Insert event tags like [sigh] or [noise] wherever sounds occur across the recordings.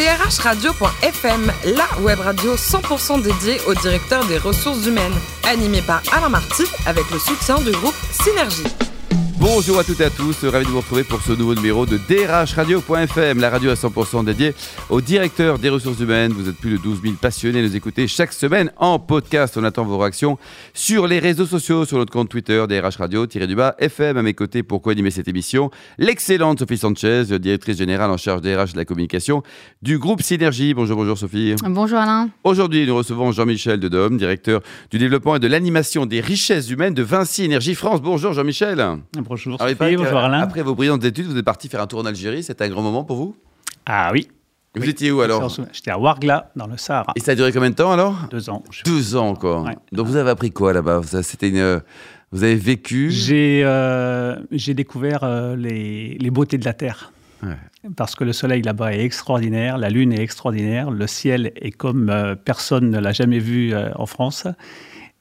drhradio.fm, la web radio 100% dédiée au directeur des ressources humaines, animée par Alain Marty avec le soutien du groupe Synergie. Bonjour à toutes et à tous, ravi de vous retrouver pour ce nouveau numéro de drhradio.fm, la radio à 100% dédiée au directeur des ressources humaines. Vous êtes plus de 12 000 passionnés à nous écouter chaque semaine en podcast. On attend vos réactions sur les réseaux sociaux, sur notre compte Twitter, DRH Radio-du-bas FM. À mes côtés pour co-animer cette émission, l'excellente Sophie Sanchez, directrice générale en charge des RH de la communication du groupe Synergie. Bonjour, bonjour Sophie. Bonjour Alain. Aujourd'hui, nous recevons Jean-Michel Dedhomme, directeur du développement et de l'animation des richesses humaines de Vinci Énergie France. Bonjour Jean-Michel. Bonjour Alors, paraît Sophie, bonjour Alain. Après vos brillantes études, vous êtes parti faire un tour en Algérie. C'était un grand moment pour vous? Ah oui. Vous Oui. étiez où alors? J'étais à Ouargla, dans le Sahara. Et ça a duré combien de temps alors? Deux ans. Deux ans encore. Ouais. Donc vous avez appris quoi là-bas? C'était une. euh, Vous avez vécu? J'ai euh, j'ai découvert euh, les, les beautés de la Terre. Ouais. Parce que le soleil là-bas est extraordinaire, la lune est extraordinaire, le ciel est comme euh, personne ne l'a jamais vu en France.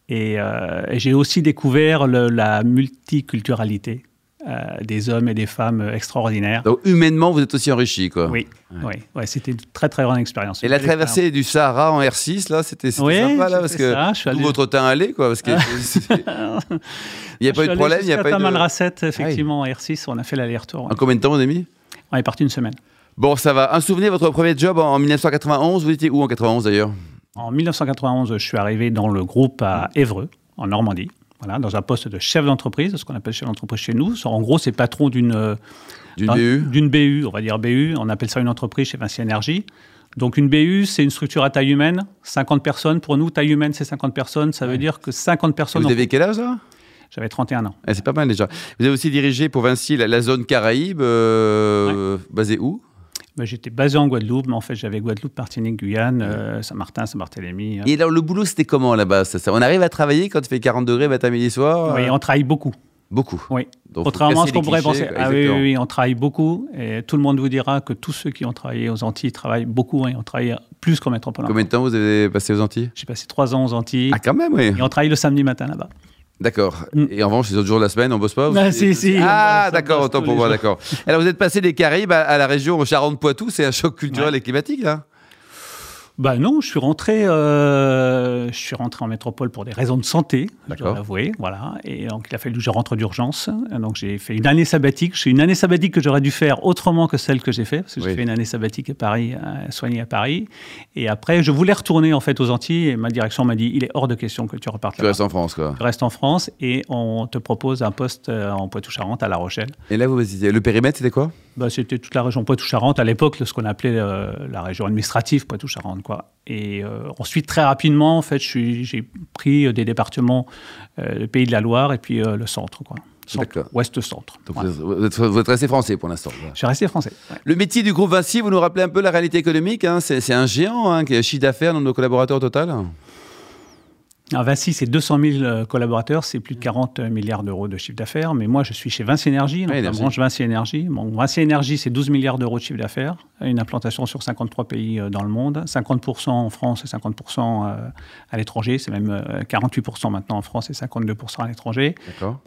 Et, euh, et j'ai aussi découvert le- la multiculturalité euh, des hommes et des femmes extraordinaires. Donc humainement, vous êtes aussi enrichi quoi. Oui, oui, ouais, c'était une très très grande expérience. Et la traversée du Sahara en R6 là, c'était Oui, sympa là parce que ça, tout allé- votre temps allait quoi parce que. il n'y a pas eu de problème, il n'y a pas eu de. Tamanrasset, effectivement, R6, on a fait l'aller-retour. En combien de temps vous avez mis On est parti une semaine. Bon, ça va. Un souvenir, votre premier job en en 1991, vous étiez où en 91 d'ailleurs? En 1991, je suis arrivé dans le groupe à Évreux, en Normandie, voilà, dans un poste de chef d'entreprise, ce qu'on appelle chef d'entreprise chez nous. En gros, c'est patron d'une euh, D'une d'un- BU D'une BU, on va dire BU. On appelle ça une entreprise chez Vinci Énergie. Donc une BU, c'est une structure à taille humaine, 50 personnes. Pour nous, taille humaine, c'est 50 personnes. Ça veut dire que 50 personnes... Vous avez quel âge là? J'avais 31 ans. Eh, C'est pas mal déjà. Vous avez aussi dirigé pour Vinci la, la zone Caraïbes, euh, basée où? J'étais basé en Guadeloupe, mais en fait, j'avais Guadeloupe, Martinique, Guyane, euh, Saint-Martin, Saint-Barthélemy. hein. Et alors le boulot c'était comment là-bas? On arrive à travailler quand il fait 40 degrés matin, midi, soir? Oui, on travaille beaucoup. Beaucoup. Oui. Donc, Contrairement à ce qu'on pourrait penser. quoi, Ah oui, oui, oui, on travaille beaucoup. Et tout le monde vous dira que tous ceux qui ont travaillé aux Antilles travaillent beaucoup. hein, on travaille plus qu'en métropole. Combien de temps vous avez passé aux Antilles? J'ai passé trois ans aux Antilles. Ah quand même oui. Et on travaille le samedi matin là-bas. D'accord. Mm. Et en revanche les autres jours de la semaine on bosse pas Ah, si, si, Ah d'accord autant pour moi d'accord. Alors vous êtes passé des Caraïbes à, à la région Charente-Poitou c'est un choc culturel Ouais. et climatique là Bah non, je suis rentré, euh, je suis rentré en métropole pour des raisons de santé, je D'accord. dois l'avouer, voilà. Et donc il a fallu que je rentre d'urgence. Donc j'ai fait une année sabbatique. C'est une année sabbatique que j'aurais dû faire autrement que celle que j'ai fait, parce que Oui. j'ai fait une année sabbatique à Paris, euh, soignée à Paris. Et après, je voulais retourner en fait aux Antilles, et ma direction m'a dit il est hors de question que tu repartes Tu restes en France quoi. Tu restes en France et on te propose un poste euh, en Poitou-Charentes à La Rochelle. Et là vous visitez le périmètre c'était quoi? Bah, c'était toute la région Poitou-Charentes, à l'époque, ce qu'on appelait euh, la région administrative Poitou-Charentes. Quoi. Et euh, ensuite, très rapidement, en fait, j'ai pris euh, des départements, le Pays de la Loire et puis le centre. Quoi. Ouest-centre. Voilà. vous, êtes, vous êtes resté français pour l'instant. Je suis resté français. ouais. Le métier du groupe Vinci, vous nous rappelez un peu la réalité économique hein C'est un géant hein, qui chiffre d'affaires dans nos collaborateurs total? Alors, Vinci, c'est 200 000 euh, collaborateurs, c'est plus de 40 milliards d'euros de chiffre d'affaires. Mais moi, je suis chez Vinci Énergie, donc la branche Vinci Énergie. Bon, Vinci Énergie, c'est 12 milliards d'euros de chiffre d'affaires, une implantation sur 53 pays euh, dans le monde, 50% en France et 50% euh, à l'étranger. C'est même euh, 48% maintenant en France et 52% à l'étranger.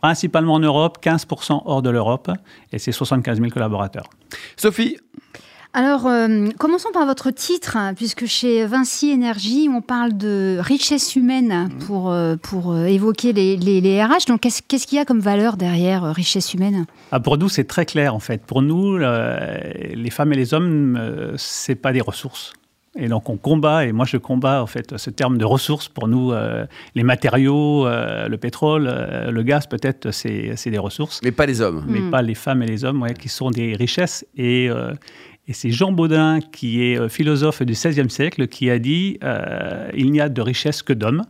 Principalement en Europe, 15% hors de l'Europe, et c'est 75 000 collaborateurs. Sophie, Alors, euh, commençons par votre titre, hein, puisque chez Vinci Énergie, on parle de richesse humaine pour, euh, pour euh, évoquer les, les- les RH. Donc, qu'est-ce qu'il y a comme valeur derrière euh, richesse humaine? Ah, pour nous, c'est très clair en fait. Pour nous, euh, les femmes et les hommes, euh, c'est pas des ressources. Et donc on combat, et moi je combats en fait ce terme de ressources. Pour nous, euh, les matériaux, euh, le pétrole, euh, le gaz, peut-être, c'est c'est des ressources, mais pas les hommes. mais Mm. pas les femmes et les hommes, ouais, qui sont des richesses. Et, euh, et c'est Jean Baudin, qui est euh, philosophe du XVIe siècle, qui a dit euh, il n'y a de richesse que d'hommes.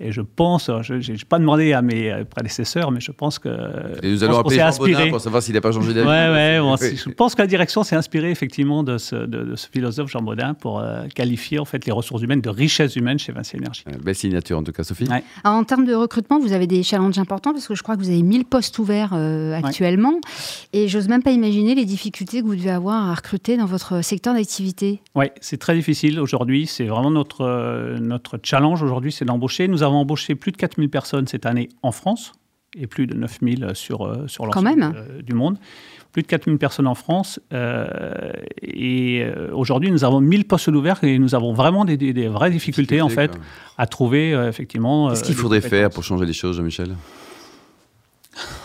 Et je pense, je n'ai pas demandé à mes euh, prédécesseurs, mais je pense que. Et nous allons appeler Jean Baudin pour savoir s'il n'a pas changé d'avis. Ouais, ouais, bon, Oui. je pense que la direction s'est inspirée effectivement de ce, de, de ce philosophe Jean Baudin pour euh, qualifier en fait les ressources humaines de richesse humaine chez Vinci Énergie. Euh, Belle signature en tout cas, Sophie. Ouais. Alors, En termes de recrutement, vous avez des challenges importants, parce que je crois que vous avez 1000 postes ouverts euh, actuellement. Et j'ose même pas imaginer les difficultés que vous devez avoir à recruter dans votre secteur d'activité. Oui, c'est très difficile aujourd'hui. C'est vraiment notre, euh, notre challenge aujourd'hui, c'est d'embaucher. Nous avons embauché plus de 4000 personnes cette année en France. et plus de 9000 sur, euh, sur l'ensemble euh, du monde. Plus de 4000 personnes en France. euh, et euh, aujourd'hui, nous avons 1000 postes ouverts et nous avons vraiment des, des- des vraies difficultés, en fait, quoi. à trouver, euh, effectivement. Qu'est-ce euh, qu'il faudrait faire pour changer les choses, Jean-Michel?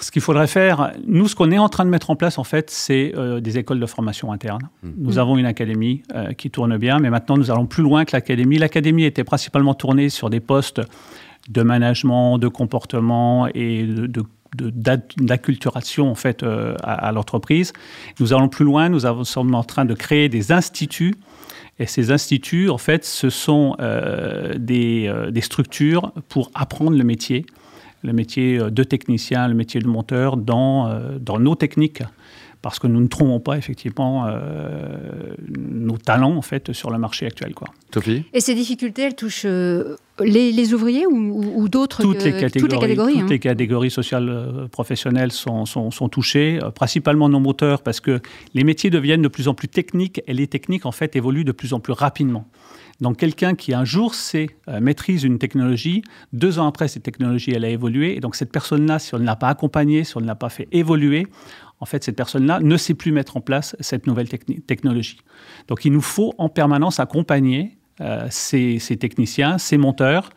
Ce qu'il faudrait faire, nous, ce qu'on est en train de mettre en place, en fait, c'est euh, des écoles de formation interne. Nous avons une académie euh, qui tourne bien, mais maintenant, nous allons plus loin que l'académie. L'académie était principalement tournée sur des postes de management, de comportement et de, de- d'acculturation en fait euh, à, à l'entreprise. Nous allons plus loin. Nous avons- sommes en train de créer des instituts. Et ces instituts, en fait, ce sont euh, des, euh, des structures pour apprendre le métier, le métier euh, de technicien, le métier de monteur dans, euh, dans nos techniques. Parce que nous ne trouvons pas effectivement euh, nos talents en fait sur le marché actuel. Quoi. Sophie Et ces difficultés, elles touchent euh, les, les ouvriers ou, ou- ou d'autres toutes, les catégories, toutes les catégories. toutes hein. les catégories sociales euh, professionnelles sont, sont, sont touchées, euh, principalement nos moteurs, parce que les métiers deviennent de plus en plus techniques et les techniques en fait évoluent de plus en plus rapidement. Donc quelqu'un qui un jour sait, euh, maîtrise une technologie, deux ans après cette technologie elle a évolué, et donc cette personne-là, si on ne l'a pas accompagnée, si on ne l'a pas fait évoluer, en fait cette personne-là ne sait plus mettre en place cette nouvelle techni- technologie. Donc il nous faut en permanence accompagner euh, ces, ces techniciens, ces monteurs,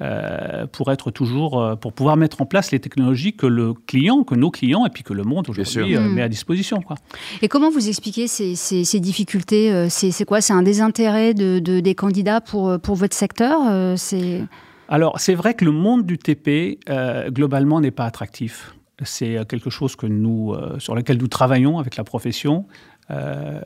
euh, pour être toujours, euh, pour pouvoir mettre en place les technologies que le client, que nos clients et puis que le monde aujourd'hui met à disposition. Quoi. Et comment vous expliquez ces, ces- ces difficultés C'est quoi? C'est un désintérêt de, de- des candidats pour, pour votre secteur C'est Alors, c'est vrai que le monde du TP, euh, globalement, n'est pas attractif. C'est euh, quelque chose euh, sur lequel nous travaillons avec la profession. Euh,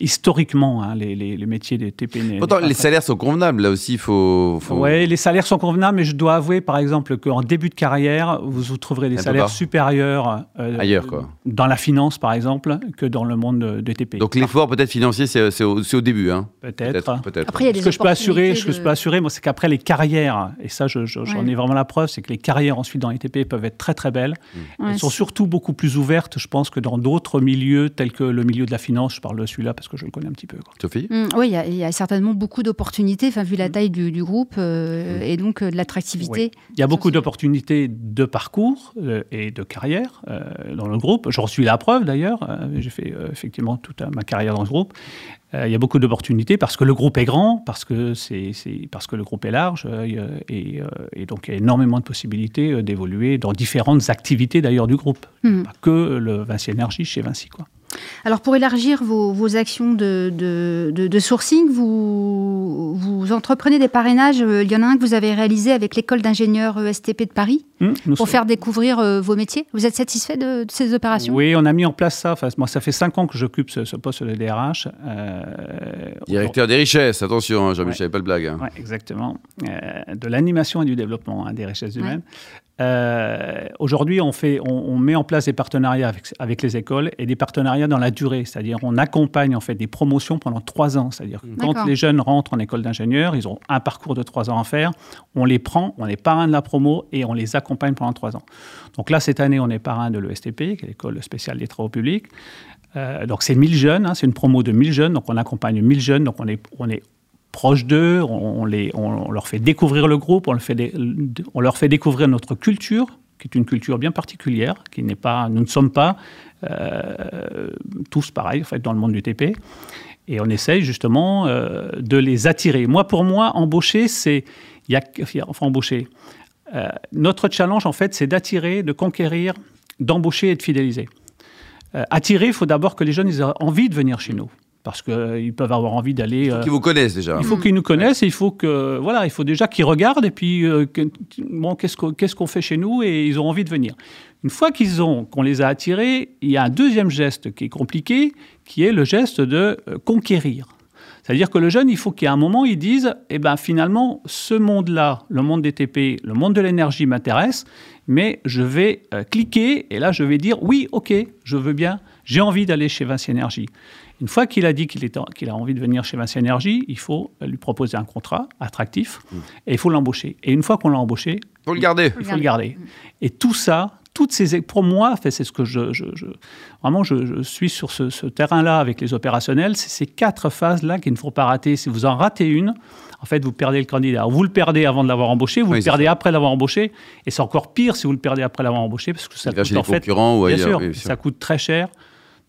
historiquement, hein, les, les- les métiers des TP. n'est- Pourtant, les salaires sont convenables. Là aussi, il faut. faut... Oui, les salaires sont convenables, mais je dois avouer, par exemple, qu'en début de carrière, vous vous trouverez des Un salaires supérieurs euh, Ailleurs, quoi. dans la finance, par exemple, que dans le monde de, de TP. Donc, l'effort peut-être financier, c'est c'est au, au début. Hein. peut-être. Après, il y a des Ce que je peux assurer, ce que je peux assurer, moi, c'est qu'après les carrières, et ça, je- je- j'en Ouais. ai vraiment la preuve, c'est que les carrières ensuite dans les TP peuvent être très très belles. Ouais, Elles sont surtout beaucoup plus ouvertes, je pense, que dans d'autres milieux tels que le milieu de la finance. Je parle de celui-là parce que je le connais un petit peu. quoi. Sophie Mm, oui, il y a- il y, a certainement beaucoup d'opportunités, enfin, Mm. vu la taille du, du groupe euh, et donc euh, de l'attractivité. Il y a beaucoup d'opportunités de parcours euh, et de carrière euh, dans le groupe. J'en suis la preuve d'ailleurs. Euh, J'ai fait euh, effectivement toute euh, ma carrière dans ce groupe. Euh, il y a beaucoup d'opportunités parce que le groupe est grand, parce que, c'est, parce que le groupe est large euh, et, euh, et donc il y a énormément de possibilités euh, d'évoluer dans différentes activités d'ailleurs du groupe. Pas que le Vinci Énergie chez Vinci. Quoi. Alors, pour élargir vos, vos actions de, de, de- de sourcing, vous, vous entreprenez des parrainages. Euh, Il y en a un que vous avez réalisé avec l'école d'ingénieurs ESTP de Paris Hum, pour sommes- faire découvrir euh, vos métiers. Vous êtes satisfait de, de ces opérations? Oui, on a mis en place ça. Enfin, moi, ça fait cinq ans que j'occupe ce, ce poste de DRH. Euh, Directeur des richesses, attention, hein, Jean-Michel, pas de blague. hein. Oui, exactement. Euh, de l'animation et du développement hein, des richesses humaines. Euh, Aujourd'hui, on, fait, on, on met en place des partenariats avec, avec les écoles et des partenariats dans la durée. C'est-à-dire, on accompagne en fait des promotions pendant trois ans. C'est-à-dire, que quand les jeunes rentrent en école d'ingénieur, ils ont un parcours de trois ans à faire. On les prend, on est parrain de la promo et on les accompagne pendant trois ans. Donc là, cette année, on est parrain de l'ESTP, qui est l'école spéciale des travaux publics. Euh, donc c'est 1000 jeunes, hein, c'est une promo de 1000 jeunes, donc on accompagne 1000 jeunes, donc on est, on est proche d'eux, on, les, on, leur fait découvrir le groupe, on, le fait on leur fait découvrir notre culture, qui est une culture bien particulière, qui n'est pas, nous ne sommes pas euh, tous pareils en fait dans le monde du TP, et on essaye justement euh, de les attirer. Moi, pour moi, embaucher, c'est, y a, enfin embaucher. Euh, notre challenge en fait, c'est d'attirer, de conquérir, d'embaucher et de fidéliser. Attirer, il faut d'abord que les jeunes aient envie de venir chez nous. Parce qu'ils peuvent avoir envie d'aller. euh, Qui vous connaissent déjà. il faut qu'ils nous connaissent et il faut que voilà, il faut déjà qu'ils regardent et puis euh, que- bon, qu'est-ce qu'on fait chez nous et ils ont envie de venir. Une fois qu'ils ont qu'on les a attirés, il y a un deuxième geste qui est compliqué, qui est le geste de euh, conquérir. C'est-à-dire que le jeune, il faut qu'à un moment, il dise, eh ben finalement, ce monde-là, le monde des TP, le monde de l'énergie m'intéresse, mais je vais euh, cliquer et là, je vais dire, oui, ok, je veux bien, j'ai envie d'aller chez Vinci Énergie. Une fois qu'il a dit qu'il a envie de venir chez Vinci Énergie, il faut lui proposer un contrat attractif et il faut l'embaucher. Et une fois qu'on l'a embauché, Pour le garder. il faut le garder. Et tout ça, toutes ces, pour moi, c'est ce que je, vraiment je, suis sur ce, terrain-là avec les opérationnels, c'est ces quatre phases-là qu'il ne faut pas rater. Si vous en ratez une, en fait, vous perdez le candidat. Vous le perdez avant de l'avoir embauché, vous le perdez après l'avoir embauché, et c'est encore pire si vous le perdez après l'avoir embauché, parce que ça coûte en fait, ou bien sûr, ça coûte très cher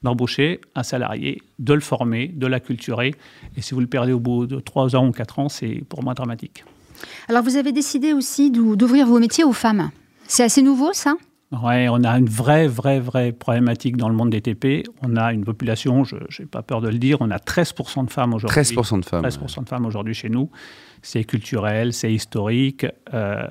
d'embaucher un salarié, de le former, de l'acculturer, et si vous le perdez au bout de trois ans ou quatre ans, c'est pour moi dramatique. Alors, vous avez décidé aussi d'ouvrir vos métiers aux femmes. C'est assez nouveau, ça? Oui, on a une vraie, vraie, vraie problématique dans le monde des TP. On a une population, je n'ai pas peur de le dire, on a 13% de femmes aujourd'hui. 13% de femmes. 13% de femmes aujourd'hui chez nous. C'est culturel, c'est historique. Euh,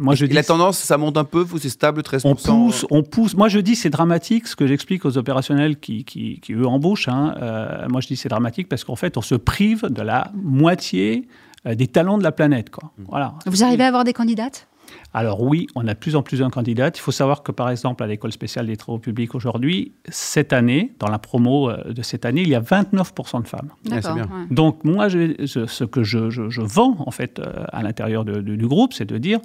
moi, je dis, la tendance, ça monte un peu, vous, c'est stable, 13% On pousse, on pousse. Moi, je dis c'est dramatique, ce que j'explique aux opérationnels qui, qui, eux, embauchent. Hein. Euh, moi, je dis c'est dramatique parce qu'en fait, on se prive de la moitié euh, des talents de la planète. Quoi. Mmh. Voilà. Vous arrivez à avoir des candidates? Alors oui, on a de plus en plus de candidats. Il faut savoir que par exemple à l'école spéciale des travaux publics aujourd'hui, cette année, dans la promo euh, de cette année, il y a 29% de femmes. D'accord. Donc moi, ce que je, vends en fait euh, à l'intérieur du groupe, c'est de dire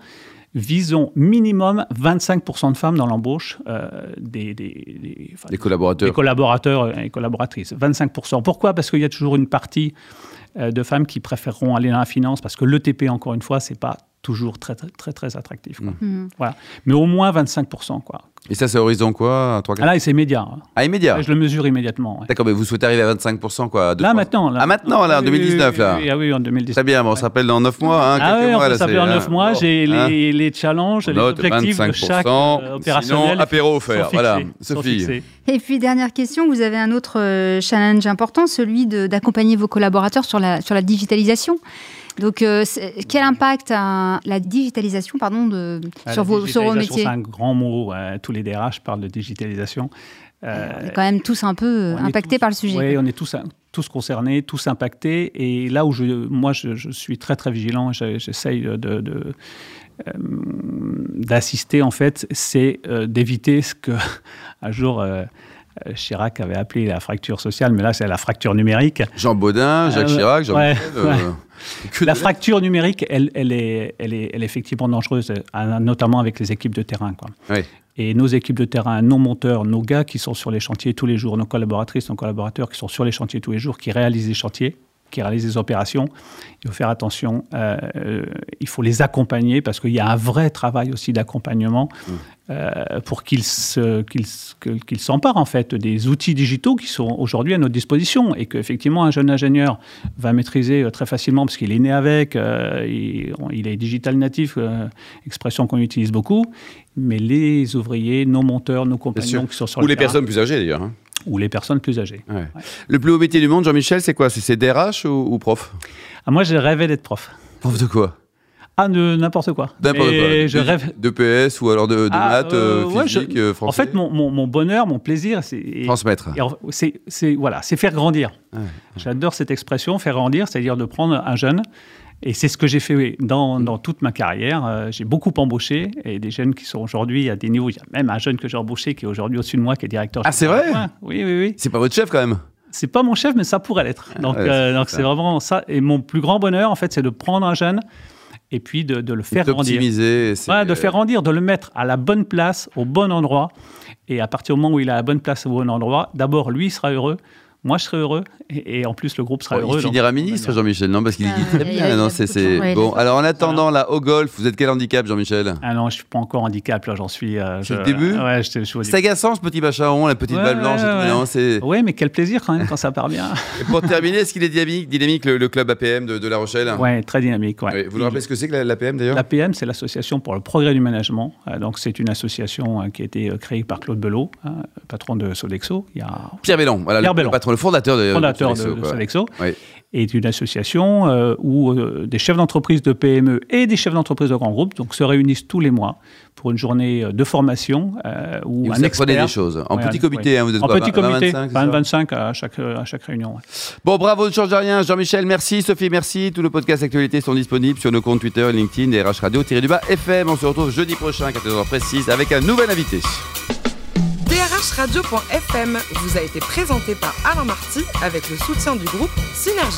visons minimum 25% de femmes dans l'embauche euh, des, des, collaborateurs. des collaborateurs et collaboratrices. 25%. Pourquoi? Parce qu'il y a toujours une partie de femmes qui préféreront aller dans la finance parce que l'ETP, encore une fois, c'est pas toujours très, très, très, très attractif. Quoi. Mmh. Voilà. Mais au moins 25%. Quoi. Et ça, c'est horizon quoi 3, ah, Là, c'est immédiat. Hein. Ah, immédiat Je le mesure immédiatement. D'accord, mais vous souhaitez arriver à 25% quoi Là, maintenant. Là, ah, maintenant, là, en 2019, là oui, ah oui, en 2019. Très bien, bon, on s'appelle dans 9 mois. Hein, ah oui, on peut s'appeler en 9 mois. J'ai hein les, les, challenges, les objectifs de chaque euh, opérationnel. Sinon, apéro offert. Voilà, Sophie. Et puis, dernière question, vous avez un autre euh, challenge important, celui d'accompagner vos collaborateurs sur la, sur la digitalisation. Donc, euh, quel impact a la digitalisation pardon, de, ah, sur, vos, sur, vos, métiers C'est un grand mot. tous les DRH parlent de digitalisation. Euh, on est quand même tous un peu impactés par le sujet. Oui, on est tous, tous concernés, tous impactés. Et là où je, moi, je, suis très, très vigilant, j'essaye de, de euh, d'assister en fait, c'est d'éviter ce que [laughs] un jour Chirac avait appelé la fracture sociale, mais là c'est la fracture numérique. Jean Baudin, Jacques Chirac, Jean ouais, la fracture numérique, elle, elle, est, elle, est, elle, est, effectivement dangereuse, euh, notamment avec les équipes de terrain. Quoi. Et nos équipes de terrain, nos monteurs, nos gars qui sont sur les chantiers tous les jours, nos collaboratrices, nos collaborateurs qui sont sur les chantiers tous les jours, qui réalisent les chantiers, qui réalisent des opérations. Il faut faire attention, euh, euh, il faut les accompagner parce qu'il y a un vrai travail aussi d'accompagnement mmh. euh, pour qu'ils s'emparent en fait des outils digitaux qui sont aujourd'hui à notre disposition et qu'effectivement un jeune ingénieur va maîtriser très facilement parce qu'il est né avec, il, il, est digital natif, expression qu'on utilise beaucoup, mais les ouvriers, nos monteurs, nos compagnons qui sont sur Ou les personnes plus âgées d'ailleurs. Hein ou les personnes plus âgées. Le plus haut métier du monde, Jean-Michel, c'est quoi? C'est DRH ou, prof? Ah, Moi, j'ai rêvé d'être prof. Prof de quoi? Ah, de n'importe quoi. N'importe quoi. Je rêve. De PS ou alors de, ah, maths, euh, euh, physique, euh, français? En fait, mon, mon, bonheur, mon plaisir, c'est. Transmettre. C'est voilà, faire grandir. J'adore cette expression, faire grandir, c'est-à-dire de prendre un jeune et c'est ce que j'ai fait dans, dans, toute ma carrière. Euh, j'ai beaucoup embauché et des jeunes qui sont aujourd'hui à des niveaux. Il y a même un jeune que j'ai embauché qui est aujourd'hui au-dessus de moi, qui est directeur. Ah, c'est vrai Oui, oui, oui. C'est pas votre chef quand même C'est pas mon chef, mais ça pourrait l'être. Donc, euh, donc c'est vraiment ça. Et mon plus grand bonheur, en fait, c'est de prendre un jeune et puis de, de le faire grandir. Ouais, de faire grandir, de le mettre à la bonne place, au bon endroit. Et à partir du moment où il a la bonne place au bon endroit, d'abord, lui, il sera heureux moi je serais heureux et, en plus le groupe sera heureux. Il finira ministre, Jean-Michel, non Parce qu'il dit très bien. Non, c'est, Bon, alors en attendant, là, au golf, vous êtes quel handicap, Jean-Michel? Ah non, je suis pas encore handicap, là, j'en suis. Euh, c'est le début? Ouais, je, je C'est agaçant ce petit bacharon, la petite balle blanche tout. Oui, mais quel plaisir quand même quand ça part bien. et pour terminer, est-ce qu'il est dynamique, dynamique le, club APM de, La Rochelle? Oui, très dynamique. Ouais. vous nous rappelez ce que c'est que l'APM d'ailleurs? L'APM, c'est l'Association pour le progrès du management. Euh, donc c'est une association euh, qui a été créée par Claude Belot, patron de Sodexo. Il y a... Pierre Bellon, voilà, le, patron, le fondateur de de, Sodexo, est une association euh, où euh, des chefs d'entreprise de PME et des chefs d'entreprise de grands groupes donc, se réunissent tous les mois pour une journée euh, de formation euh, où et un expert... des choses. En petit comité, hein, vous êtes En petit comité, 25, 25 à chaque, à chaque réunion. Bon, bravo, ne change rien. Jean-Michel, merci. Sophie, merci. Tous nos podcasts actualités sont disponibles sur nos comptes Twitter, LinkedIn et RH Radio, du bas FM. On se retrouve jeudi prochain à 14h précise avec un nouvel invité drhradio.fm vous a été présenté par Alain Marty avec le soutien du groupe Synergie.